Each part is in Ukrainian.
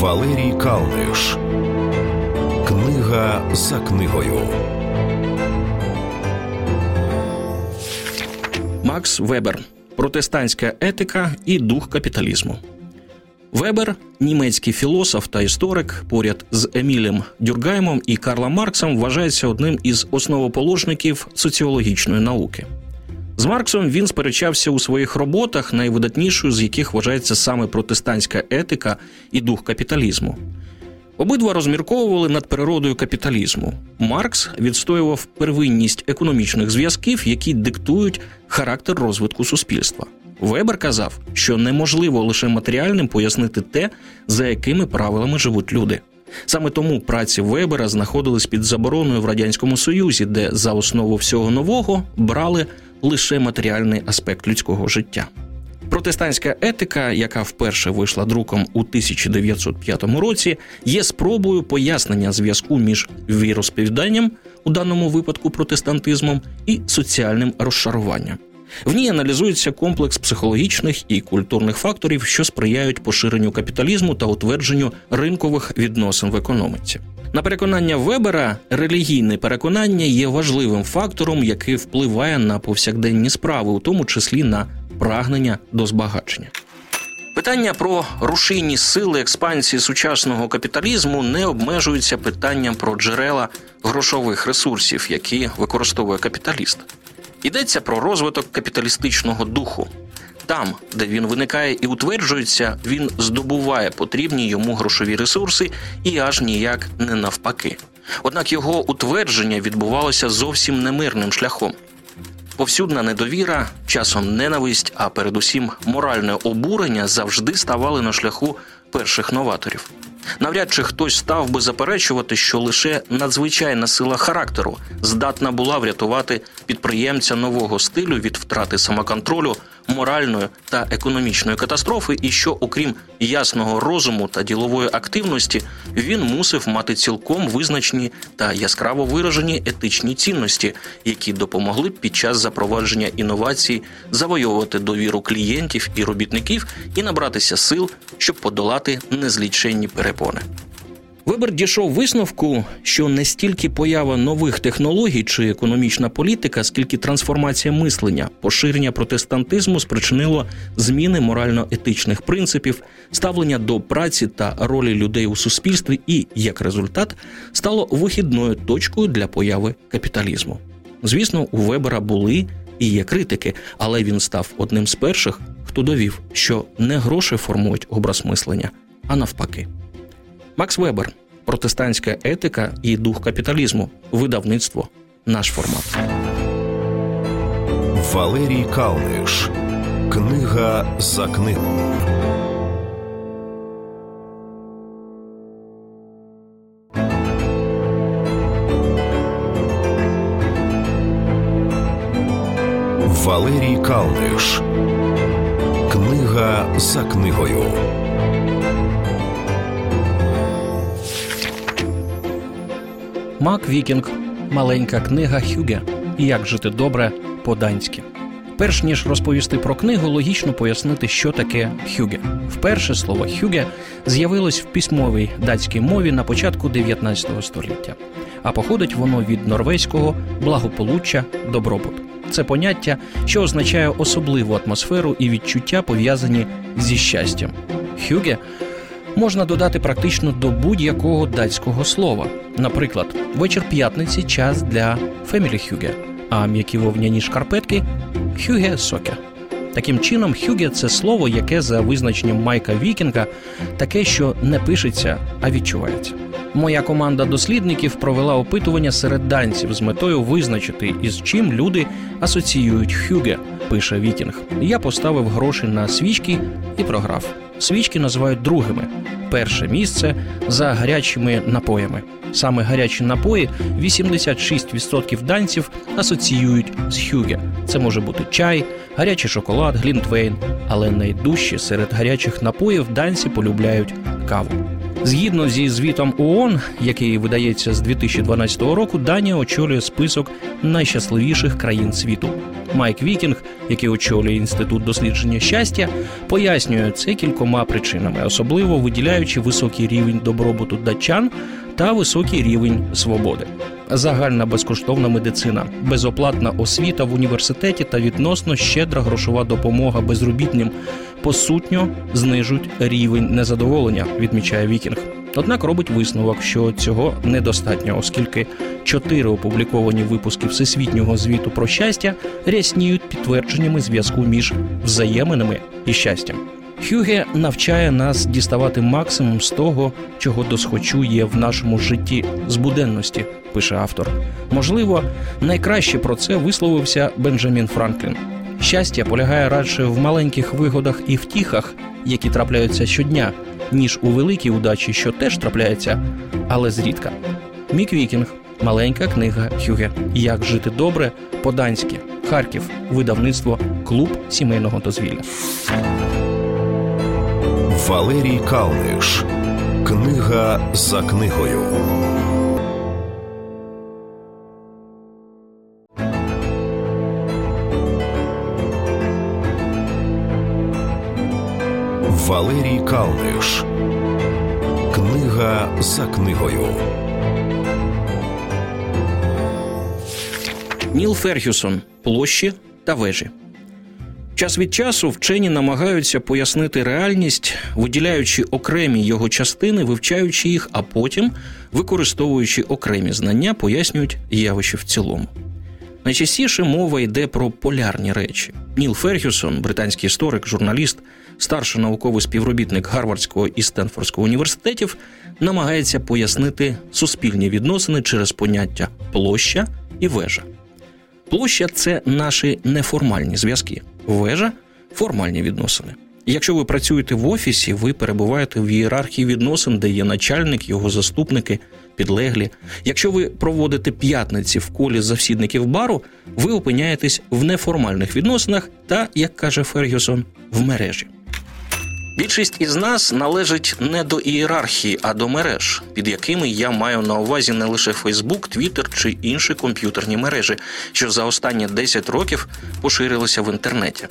Валерій Калниш. Книга за книгою. Макс Вебер. Протестантська етика і дух капіталізму. Вебер, німецький філософ та історик, поряд з Емілем Дюргаймом і Карлом Марксом, вважається одним із основоположників соціологічної науки. З Марксом він сперечався у своїх роботах, найвидатнішою з яких вважається саме протестантська етика і дух капіталізму. Обидва розмірковували над природою капіталізму. Маркс відстоював первинність економічних зв'язків, які диктують характер розвитку суспільства. Вебер казав, що неможливо лише матеріальним пояснити те, за якими правилами живуть люди. Саме тому праці Вебера знаходились під забороною в радянському союзі, де за основу всього нового брали лише матеріальний аспект людського життя. Протестантська етика, яка вперше вийшла друком у 1905 році, є спробою пояснення зв'язку між віросповіданням, у даному випадку протестантизмом, і соціальним розшаруванням. В ній аналізується комплекс психологічних і культурних факторів, що сприяють поширенню капіталізму та утвердженню ринкових відносин в економіці. На переконання Вебера, релігійне переконання є важливим фактором, який впливає на повсякденні справи, у тому числі на прагнення до збагачення. Питання про рушійні сили експансії сучасного капіталізму не обмежуються питанням про джерела грошових ресурсів, які використовує капіталіст. Йдеться про розвиток капіталістичного духу. Там, де він виникає і утверджується, він здобуває потрібні йому грошові ресурси і аж ніяк не навпаки. Однак його утвердження відбувалося зовсім немирним шляхом. Повсюдна недовіра, часом ненависть, а передусім моральне обурення завжди ставали на шляху перших новаторів. Навряд чи хтось став би заперечувати, що лише надзвичайна сила характеру здатна була врятувати підприємця нового стилю від втрати самоконтролю, моральної та економічної катастрофи, і що, окрім ясного розуму та ділової активності, він мусив мати цілком визначені та яскраво виражені етичні цінності, які допомогли б під час запровадження інновацій завойовувати довіру клієнтів і робітників і набратися сил, щоб подолати незліченні перепони. Вибор дійшов висновку, що не стільки поява нових технологій чи економічна політика, скільки трансформація мислення, поширення протестантизму спричинило зміни морально-етичних принципів, ставлення до праці та ролі людей у суспільстві, і як результат стало вихідною точкою для появи капіталізму. Звісно, у Вебера були і є критики, але він став одним з перших, хто довів, що не гроші формують образ мислення, а навпаки. Макс Вебер, протестантська етика і дух капіталізму, видавництво, наш формат. Валерій Калниш. Книга за книгу. Валерій Калниш. Книга за книгою. Майк Вікінг, маленька книга Хюге. Як жити добре по-данськи. Перш ніж розповісти про книгу, логічно пояснити, що таке хюге. Вперше слово хюге з'явилось в письмовій датській мові на початку 19 століття, а походить воно від норвезького благополуччя добробут. Це поняття, що означає особливу атмосферу і відчуття пов'язані зі щастям. Хюге можна додати практично до будь-якого датського слова. Наприклад, вечір п'ятниці час для Family Хюге, а м'які вовняні шкарпетки Хюге Соке. Таким чином, хюге це слово, яке за визначенням Майка Вікінга таке, що не пишеться, а відчувається. Моя команда дослідників провела опитування серед данців з метою визначити, із чим люди асоціюють хюге, пише Вікінг. Я поставив гроші на свічки і програв. Свічки називають другими. Перше місце за гарячими напоями. Саме гарячі напої 86% данців асоціюють з хюге. Це може бути чай, гарячий шоколад, глінтвейн. Але найдужче серед гарячих напоїв данці полюбляють каву. Згідно зі звітом ООН, який видається з 2012 року, Данія очолює список найщасливіших країн світу. Майк Вікінг, який очолює інститут дослідження щастя, пояснює це кількома причинами, особливо виділяючи високий рівень добробуту датчан та високий рівень свободи. Загальна безкоштовна медицина, безоплатна освіта в університеті та відносно щедра грошова допомога безробітним посутньо знижують рівень незадоволення, відмічає Вікінг. Однак робить висновок, що цього недостатньо, оскільки чотири опубліковані випуски всесвітнього звіту про щастя рясніють підтвердженнями зв'язку між взаєминами і щастям. Хюге навчає нас діставати максимум з того, чого досхочу є в нашому житті з буденності, пише автор. Можливо, найкраще про це висловився Бенджамін Франклін. Щастя полягає радше в маленьких вигодах і втіхах, які трапляються щодня, ніж у великій удачі, що теж трапляється, але зрідка. Мік Вікінг, маленька книга Хюге. Як жити добре по-данськи. Харків, видавництво, клуб сімейного дозвілля. Валерій Калниш. Книга за книгою. Валерій Калниш. Книга за книгою. Ніл Фергюсон площі та вежі. Час від часу вчені намагаються пояснити реальність, виділяючи окремі його частини, вивчаючи їх, а потім, використовуючи окремі знання, пояснюють явище в цілому. Найчастіше мова йде про полярні речі. Ніл Фергюсон, британський історик, журналіст, старший науковий співробітник Гарвардського і Стенфордського університетів, намагається пояснити суспільні відносини через поняття площа і вежа. Площа це наші неформальні зв'язки, вежа формальні відносини. Якщо ви працюєте в офісі, ви перебуваєте в ієрархії відносин, де є начальник, його заступники, підлеглі. Якщо ви проводите п'ятниці в колі завсідників бару, ви опиняєтесь в неформальних відносинах та, як каже Фергюсон, в мережі. Більшість із нас належить не до ієрархії, а до мереж, під якими я маю на увазі не лише Фейсбук, Twitter чи інші комп'ютерні мережі, що за останні 10 років поширилися в інтернеті.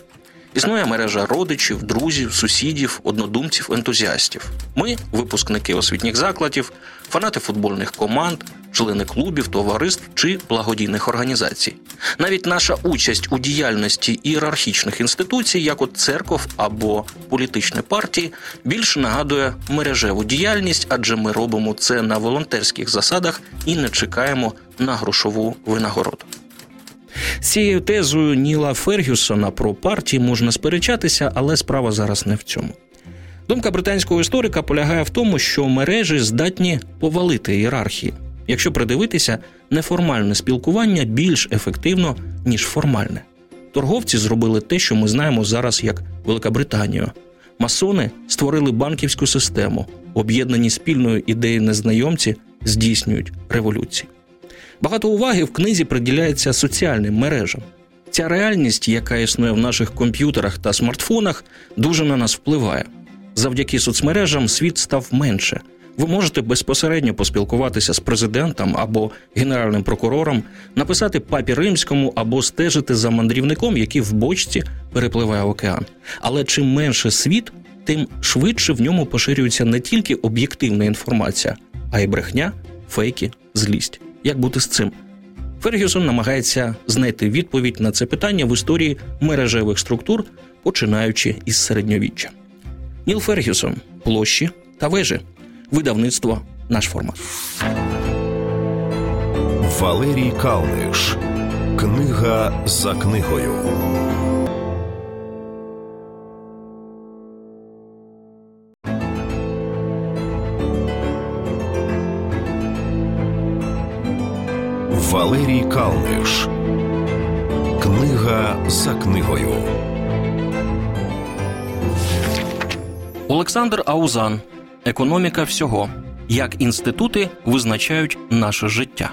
Існує мережа родичів, друзів, сусідів, однодумців, ентузіастів. Ми, випускники освітніх закладів, фанати футбольних команд, члени клубів, товариств чи благодійних організацій. Навіть наша участь у діяльності ієрархічних інституцій, як от церков або політичні партії, більше нагадує мережеву діяльність, адже ми робимо це на волонтерських засадах і не чекаємо на грошову винагороду. Цією тезою Ніла Фергюсона про партії можна сперечатися, але справа зараз не в цьому. Думка британського історика полягає в тому, що мережі здатні повалити ієрархії. Якщо придивитися, неформальне спілкування більш ефективно, ніж формальне. Торговці зробили те, що ми знаємо зараз як Велика Британія. Масони створили банківську систему, об'єднані спільною ідеєю незнайомці здійснюють революції. Багато уваги в книзі приділяється соціальним мережам. Ця реальність, яка існує в наших комп'ютерах та смартфонах, дуже на нас впливає. Завдяки соцмережам світ став менше. Ви можете безпосередньо поспілкуватися з президентом або генеральним прокурором, написати папі римському або стежити за мандрівником, який в бочці перепливає океан. Але чим менше світ, тим швидше в ньому поширюється не тільки об'єктивна інформація, а й брехня, фейки, злість. Як бути з цим? Фергюсон намагається знайти відповідь на це питання в історії мережевих структур, починаючи із середньовіччя. Ніл Фергюсон площі та вежі. Видавництво наш формат. Валерій Калниш. Книга за книгою. Валерій Калниш. Книга за книгою. Олександр Аузан. Економіка всього. Як інститути визначають наше життя.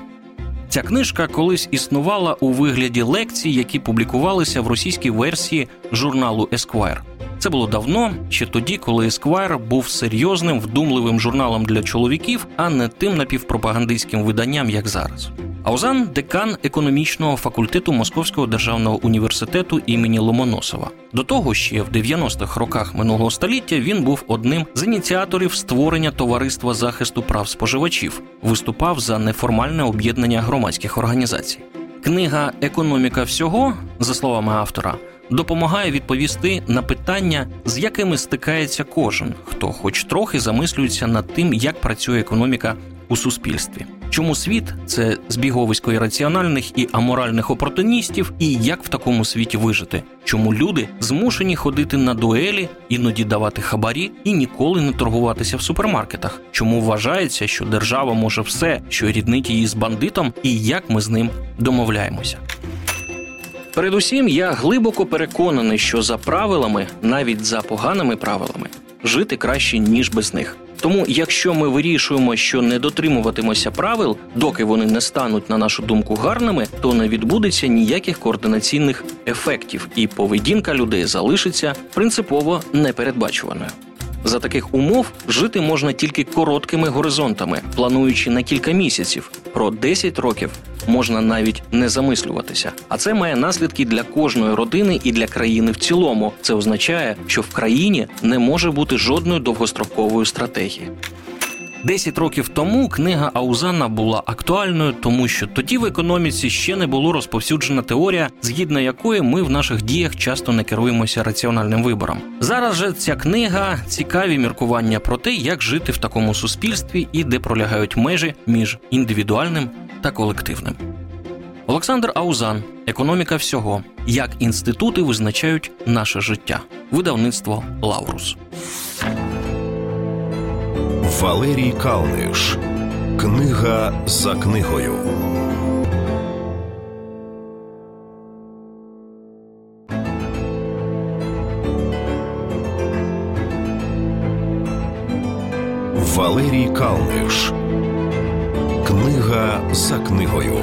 Ця книжка колись існувала у вигляді лекцій, які публікувалися в російській версії журналу Esquire. Це було давно, ще тоді, коли Esquire був серйозним, вдумливим журналом для чоловіків, а не тим напівпропагандистським виданням, як зараз. Аузан декан економічного факультету Московського державного університету імені Ломоносова. До того ще в 90-х роках минулого століття він був одним з ініціаторів створення товариства захисту прав споживачів, виступав за неформальне об'єднання громадських організацій. Книга Економіка всього, за словами автора, допомагає відповісти на питання, з якими стикається кожен, хто, хоч трохи, замислюється над тим, як працює економіка у суспільстві. Чому світ це збіговисько ірраціональних і аморальних опортуністів, і як в такому світі вижити? Чому люди змушені ходити на дуелі, іноді давати хабарі і ніколи не торгуватися в супермаркетах? Чому вважається, що держава може все, що ріднить її з бандитом, і як ми з ним домовляємося? Передусім, я глибоко переконаний, що за правилами, навіть за поганими правилами, жити краще ніж без них. Тому, якщо ми вирішуємо, що не дотримуватимося правил, доки вони не стануть, на нашу думку, гарними, то не відбудеться ніяких координаційних ефектів, і поведінка людей залишиться принципово непередбачуваною. За таких умов жити можна тільки короткими горизонтами, плануючи на кілька місяців. Про 10 років можна навіть не замислюватися. А це має наслідки для кожної родини і для країни в цілому. Це означає, що в країні не може бути жодної довгострокової стратегії. Десять років тому книга Аузана була актуальною, тому що тоді в економіці ще не було розповсюджена теорія, згідно якої ми в наших діях часто не керуємося раціональним вибором. Зараз же ця книга цікаві міркування про те, як жити в такому суспільстві і де пролягають межі між індивідуальним та колективним. Олександр Аузан, економіка всього, як інститути визначають наше життя, видавництво Лаурус. Валерій Калниш. Книга за книгою. Валерій Калниш. Книга за книгою.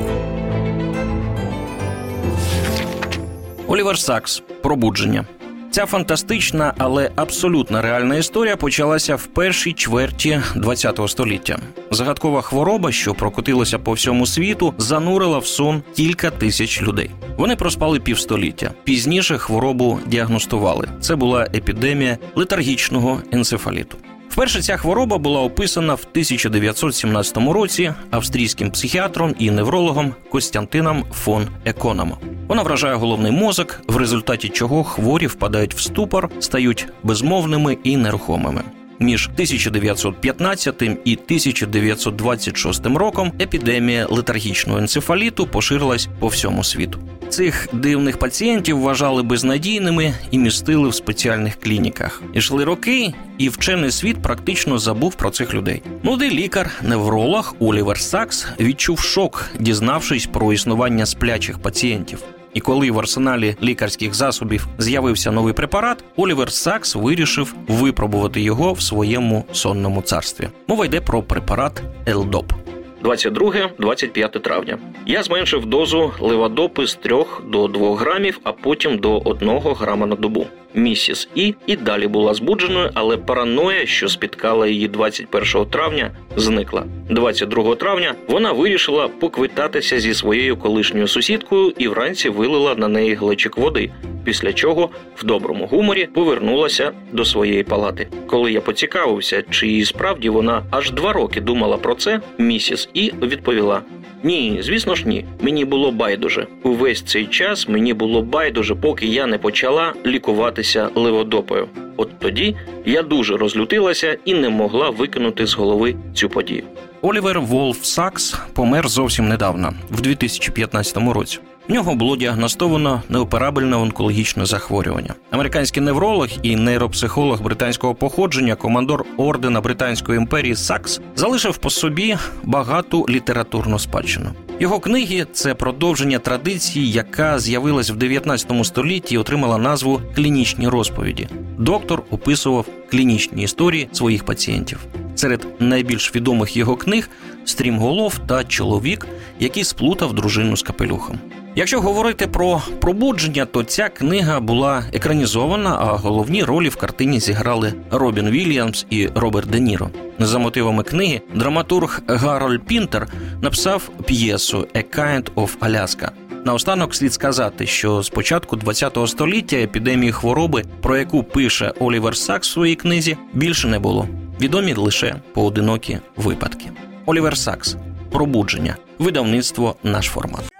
Олівер Сакс. Пробудження. Ця фантастична, але абсолютно реальна історія почалася в першій чверті ХХ століття. Загадкова хвороба, що прокотилася по всьому світу, занурила в сон кілька тисяч людей. Вони проспали півстоліття. Пізніше хворобу діагностували. Це була епідемія летаргічного енцефаліту. Вперше ця хвороба була описана в 1917 році австрійським психіатром і неврологом Костянтином фон Економом. Вона вражає головний мозок, в результаті чого хворі впадають в ступор, стають безмовними і нерухомими. Між 1915 і 1926 роком епідемія летаргічного енцефаліту поширилась по всьому світу. Цих дивних пацієнтів вважали безнадійними і містили в спеціальних клініках. Ішли роки, і вчений світ практично забув про цих людей. Молодий лікар, невролог Олівер Сакс відчув шок, дізнавшись про існування сплячих пацієнтів. І коли в арсеналі лікарських засобів з'явився новий препарат, Олівер Сакс вирішив випробувати його в своєму сонному царстві. Мова йде про препарат Елдоп. 22-25 травня. Я зменшив дозу левадопи з 3 до 2 грамів, а потім до 1 грама на добу. Місіс І і далі була збудженою, але параноя, що спіткала її 21 травня, зникла. 22 травня вона вирішила поквитатися зі своєю колишньою сусідкою і вранці вилила на неї глечик води. Після чого в доброму гуморі повернулася до своєї палати. Коли я поцікавився, чи і справді вона аж два роки думала про це, місіс І відповіла: ні, звісно ж, ні. Мені було байдуже. Увесь цей час мені було байдуже, поки я не почала лікуватися леводопою. От тоді я дуже розлютилася і не могла викинути з голови цю подію. Олівер Волф Сакс помер зовсім недавно, в 2015 році. В нього було діагностовано неоперабельне онкологічне захворювання. Американський невролог і нейропсихолог британського походження, командор ордена Британської імперії Сакс, залишив по собі багату літературну спадщину. Його книги це продовження традиції, яка з'явилась в 19 столітті і отримала назву Клінічні розповіді. Доктор описував клінічні історії своїх пацієнтів. Серед найбільш відомих його книг Стрімголов та чоловік, який сплутав дружину з капелюхом. Якщо говорити про пробудження, то ця книга була екранізована, а головні ролі в картині зіграли Робін Вільямс і Роберт Де Ніро. За мотивами книги драматург Гарольд Пінтер написав п'єсу «A Kind of Alaska». Наостанок слід сказати, що з початку ХХ століття епідемії хвороби, про яку пише Олівер Сакс в своїй книзі, більше не було. Відомі лише поодинокі випадки. Олівер Сакс пробудження, видавництво наш формат.